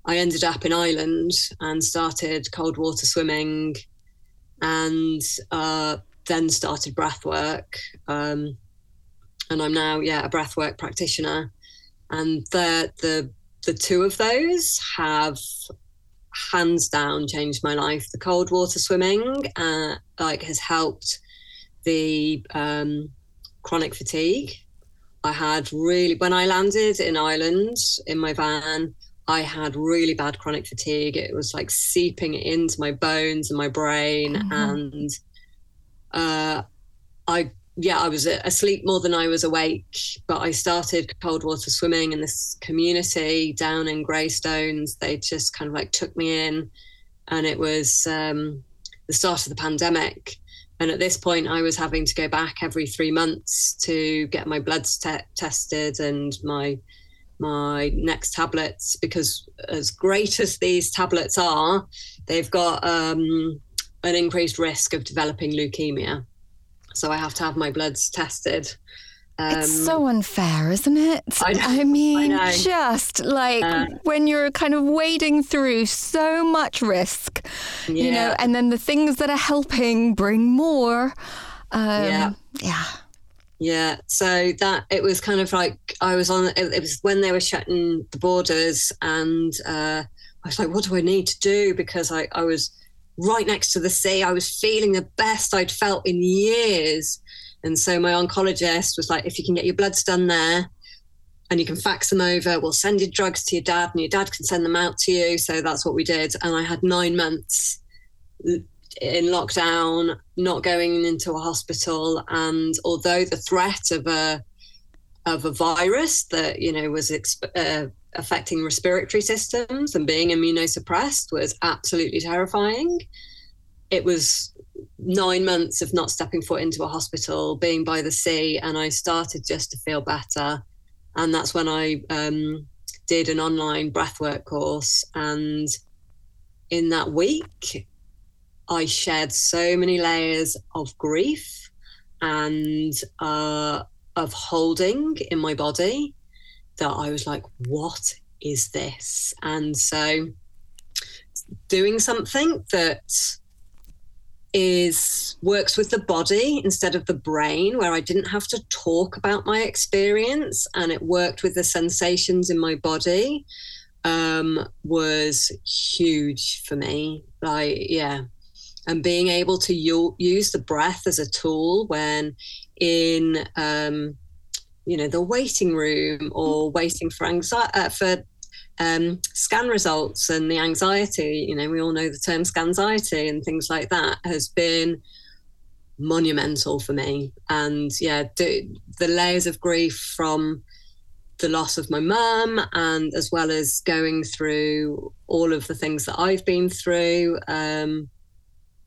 I ended up in Ireland and started cold water swimming, and uh, then started breath work. Um, and I'm now, yeah, a breathwork practitioner. And the the the two of those have hands down changed my life. The cold water swimming uh, like has helped the um, chronic fatigue. I had really when I landed in Ireland in my van, I had really bad chronic fatigue. It was like seeping into my bones and my brain, mm-hmm. and uh, I yeah, I was asleep more than I was awake, but I started cold water swimming in this community down in Greystones. They just kind of like took me in, and it was um, the start of the pandemic. And at this point, I was having to go back every three months to get my bloods te- tested and my my next tablets because as great as these tablets are, they've got um, an increased risk of developing leukemia so I have to have my bloods tested. Um, it's so unfair, isn't it? I, know, I mean, I just like uh, when you're kind of wading through so much risk, yeah. you know, and then the things that are helping bring more. Um, yeah. Yeah. Yeah. So that it was kind of like I was on, it, it was when they were shutting the borders, and uh, I was like, what do I need to do? Because I, I was right next to the sea. I was feeling the best I'd felt in years. And so my oncologist was like, if you can get your bloods done there and you can fax them over, we'll send your drugs to your dad and your dad can send them out to you. So that's what we did. And I had nine months in lockdown, not going into a hospital. And although the threat of a of a virus that you know was exp- uh, affecting respiratory systems and being immunosuppressed was absolutely terrifying. It was nine months of not stepping foot into a hospital, being by the sea, and I started just to feel better. And that's when I um, did an online breathwork course. And in that week, I shared so many layers of grief and uh, of holding in my body that I was like, what is this? And so doing something that is works with the body instead of the brain where I didn't have to talk about my experience and it worked with the sensations in my body um, was huge for me like yeah and being able to use the breath as a tool when in um, you know the waiting room or waiting for anxiety uh, for um, scan results and the anxiety you know we all know the term scanxiety and things like that has been monumental for me. And yeah do, the layers of grief from the loss of my mum and as well as going through all of the things that I've been through um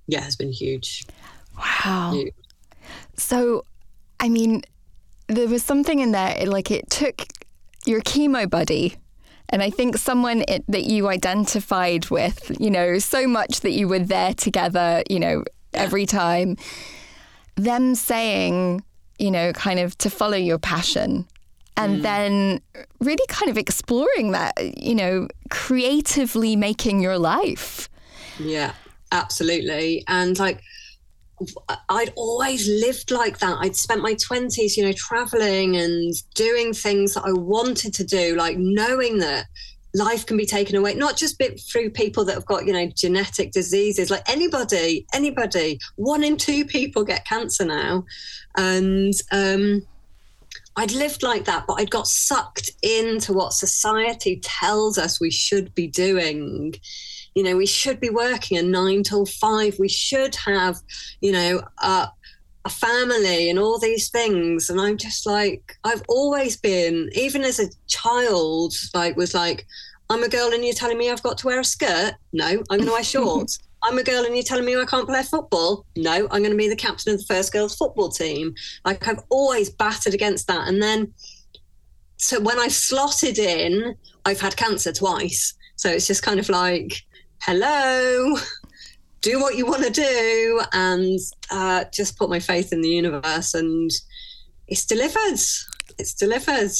yeah has been huge wow huge. so I mean there was something in there, like it took your chemo buddy. And I think someone it, that you identified with, you know, so much that you were there together, you know, every time. them saying, you know, kind of to follow your passion and mm. then really kind of exploring that, you know, creatively making your life. Yeah, absolutely. And like, I'd always lived like that. I'd spent my 20s, you know, traveling and doing things that I wanted to do, like knowing that life can be taken away, not just through people that have got, you know, genetic diseases, like anybody, anybody. One in two people get cancer now. And um, I'd lived like that, but I'd got sucked into what society tells us we should be doing you know, we should be working a nine till five. We should have, you know, uh, a family and all these things. And I'm just like, I've always been, even as a child, like, was like, I'm a girl and you're telling me I've got to wear a skirt? No, I'm going to wear shorts. I'm a girl and you're telling me I can't play football? No, I'm going to be the captain of the first girls football team. Like I've always battered against that. And then, so when I've slotted in, I've had cancer twice. So it's just kind of like, hello, do what you want to do, and uh, just put my faith in the universe. And it's delivered. It's delivered.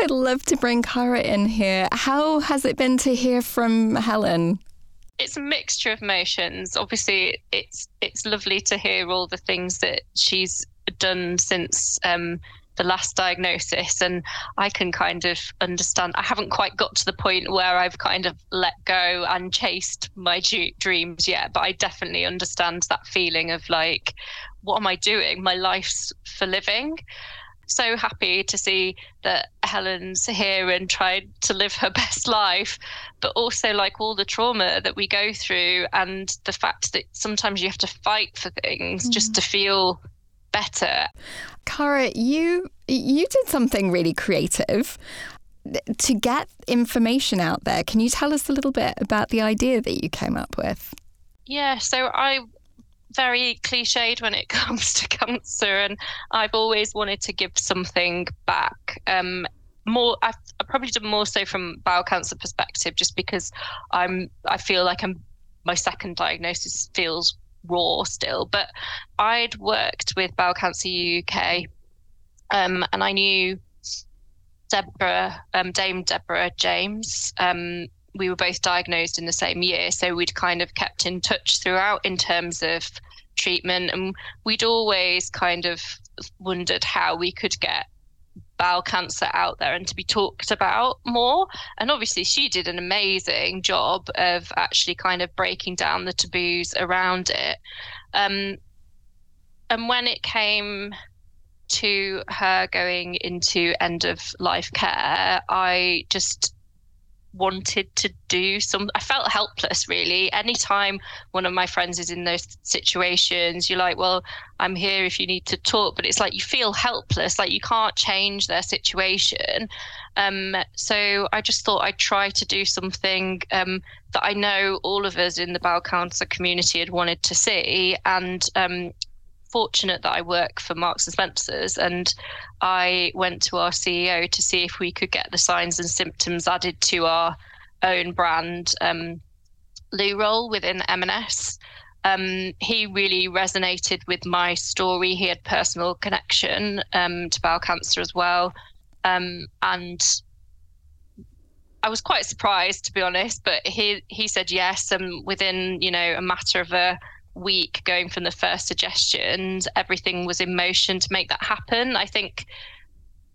I'd love to bring Cara in here. How has it been to hear from Helen? It's a mixture of emotions. Obviously, it's it's lovely to hear all the things that she's done since um, the last diagnosis and I can kind of understand. I haven't quite got to the point where I've kind of let go and chased my dreams yet, but I definitely understand that feeling of like, what am I doing? My life's for living. So happy to see that Helen's here and tried to live her best life, but also like all the trauma that we go through and the fact that sometimes you have to fight for things mm. just to feel better. Cara, you you did something really creative to get information out there. Can you tell us a little bit about the idea that you came up with? Yeah, so I very cliched when it comes to cancer, and I've always wanted to give something back. Um, more, I've, I've probably done more so from bowel cancer perspective, just because I'm. I feel like I'm. My second diagnosis feels raw still, but I'd worked with Bowel Cancer UK, um, and I knew Deborah, um, Dame Deborah James. Um, we were both diagnosed in the same year, so we'd kind of kept in touch throughout in terms of treatment, and we'd always kind of wondered how we could get bowel cancer out there and to be talked about more. And obviously, she did an amazing job of actually kind of breaking down the taboos around it. Um, and when it came to her going into end of life care, I just wanted to do some i felt helpless really. Anytime one of my friends is in those situations you're like well i'm here if you need to talk but it's like you feel helpless like you can't change their situation. Um, so i just thought i'd try to do something um, that i know all of us in the bowel cancer community had wanted to see and um, fortunate that I work for Marks and Spencers, and I went to our CEO to see if we could get the signs and symptoms added to our own brand um, loo roll within M&S. Um, he really resonated with my story. He had personal connection um, to bowel cancer as well, um, and I was quite surprised to be honest. But he he said yes, and within you know a matter of a week going from the first suggestions, everything was in motion to make that happen. I think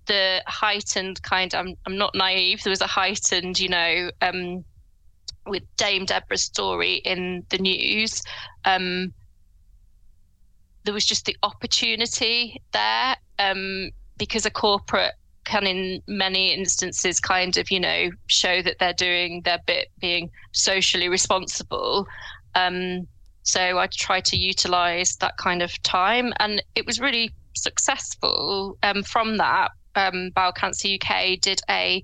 the heightened kind I'm I'm not naive. There was a heightened, you know, um, with Dame Deborah's story in the news. Um, there was just the opportunity there um, because a corporate can in many instances kind of you know show that they're doing their bit being socially responsible um, so I tried to utilize that kind of time, and it was really successful. Um, from that, um, Bowel Cancer UK did a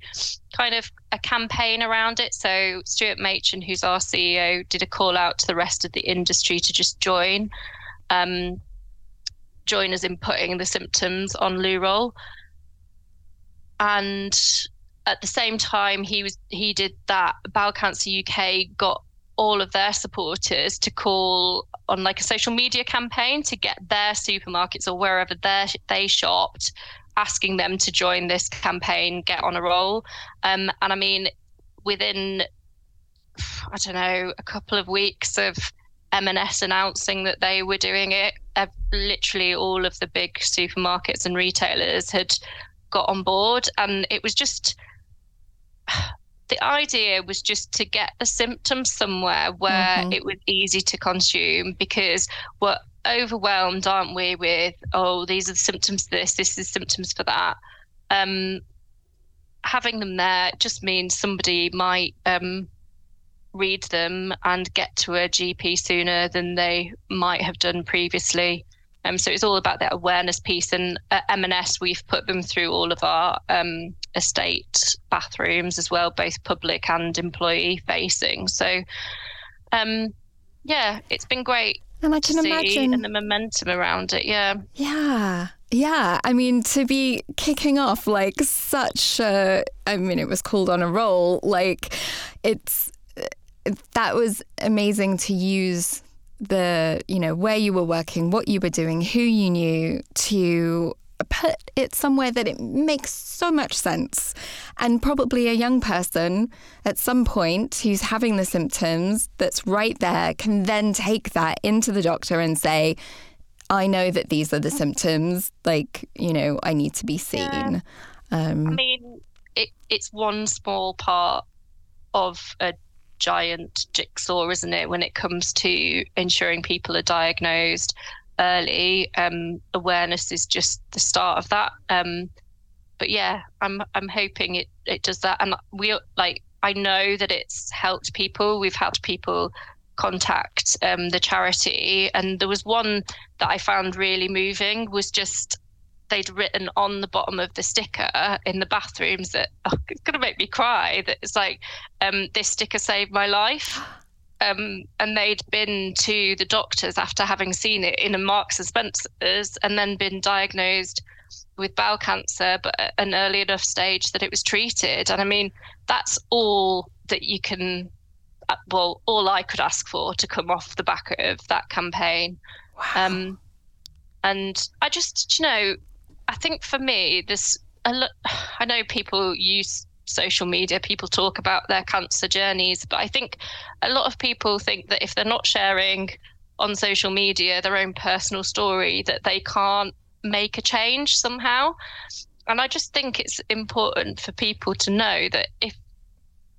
kind of a campaign around it. So Stuart Machin, who's our CEO, did a call out to the rest of the industry to just join. Um, join us in putting the symptoms on loo roll. And at the same time, he was he did that. Bowel Cancer UK got all of their supporters to call on like a social media campaign to get their supermarkets or wherever they they shopped asking them to join this campaign get on a roll. Um, and i mean within i don't know a couple of weeks of m&s announcing that they were doing it uh, literally all of the big supermarkets and retailers had got on board. And it was just the idea was just to get the symptoms somewhere where mm-hmm. it was easy to consume because we're overwhelmed, aren't we, with, oh, these are the symptoms of this, this is symptoms for that. Um, having them there just means somebody might um, read them and get to a GP sooner than they might have done previously. Um, so it's all about that awareness piece. And at M&S, we've put them through all of our um, estate bathrooms as well, both public and employee facing. So, um, yeah, it's been great. And I can imagine and the momentum around it. Yeah. Yeah. Yeah, I mean, to be kicking off like such a, I mean, it was called on a roll. Like, it's, that was amazing to use the, you know, where you were working, what you were doing, who you knew to put it somewhere that it makes so much sense. And probably a young person at some point who's having the symptoms that's right there can then take that into the doctor and say, I know that these are the symptoms. Like, you know, I need to be seen. Yeah. Um, I mean, it, it's one small part of a giant jigsaw, isn't it, when it comes to ensuring people are diagnosed early. Um, awareness is just the start of that. Um, but yeah, I'm I'm hoping it it does that, and we like I know that it's helped people. We've had people contact um, the charity, and there was one that I found really moving. Was just they'd written on the bottom of the sticker in the bathrooms that oh, it's going to make me cry. That it's like, um, this sticker saved my life. Um, and they'd been to the doctors after having seen it in a Marks and Spencers, and then been diagnosed with bowel cancer, but at an early enough stage that it was treated. And I mean, that's all that you can. Uh, well, all I could ask for to come off the back of that campaign. Wow. Um, and I just, you know, I think for me, this I know people use social media, people talk about their cancer journeys, but I think a lot of people think that if they're not sharing on social media their own personal story, that they can't make a change somehow. And I just think it's important for people to know that if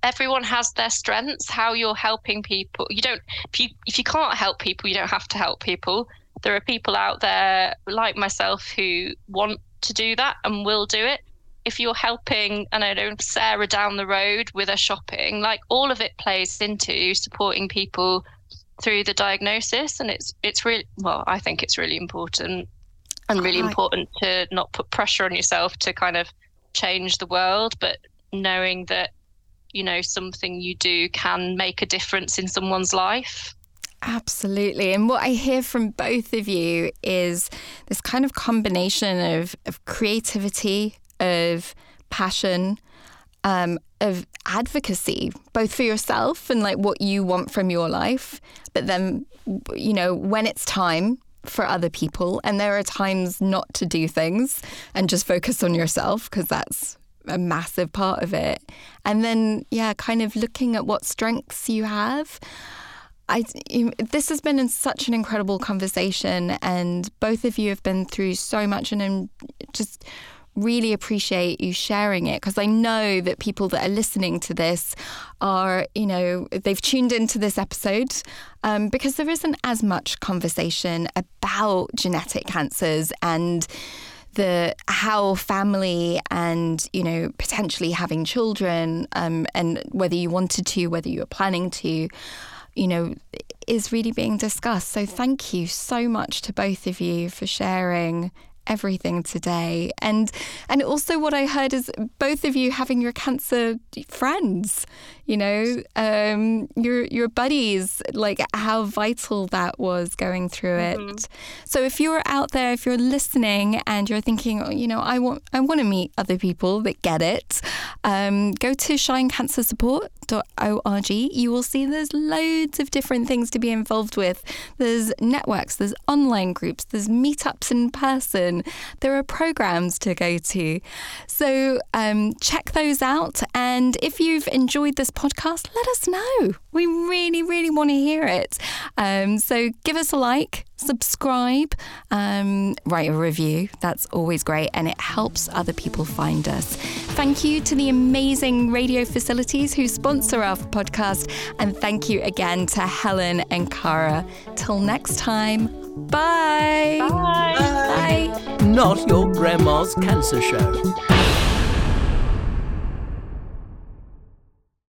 everyone has their strengths, how you're helping people, you don't if you if you can't help people, you don't have to help people there are people out there like myself who want to do that and will do it. If you're helping, and I don't know, Sarah down the road with her shopping, like all of it plays into supporting people through the diagnosis, and it's it's really well. I think it's really important and really important to not put pressure on yourself to kind of change the world, but knowing that you know something you do can make a difference in someone's life. Absolutely. And what I hear from both of you is this kind of combination of, of creativity, of passion, um, of advocacy, both for yourself and like what you want from your life, but then, you know, when it's time for other people, and there are times not to do things and just focus on yourself because that's a massive part of it. And then, yeah, kind of looking at what strengths you have. I, this has been such an incredible conversation, and both of you have been through so much, and I'm just really appreciate you sharing it because I know that people that are listening to this are, you know, they've tuned into this episode um, because there isn't as much conversation about genetic cancers and the how family and you know potentially having children um, and whether you wanted to, whether you were planning to you know, is really being discussed. So thank you so much to both of you for sharing everything today. And and also what I heard is both of you having your cancer friends, you know, um, your your buddies, like how vital that was going through mm-hmm. it. So if you're out there, if you're listening and you're thinking, oh, you know, I want I want to meet other people that get it, um, go to shinecancersupport.org. You will see there's loads of different things to be involved with. There's networks, there's online groups, there's meetups in person, there are programs to go to. So um, check those out. And if you've enjoyed this podcast, let us know. We really, really want to hear it. Um, so give us a like, subscribe, um, write a review. That's always great and it helps other people find us. Thank you to the amazing radio facilities who sponsor our podcast. And thank you again to Helen and Cara. Till next time, bye. Bye. Bye. Not your grandma's cancer show.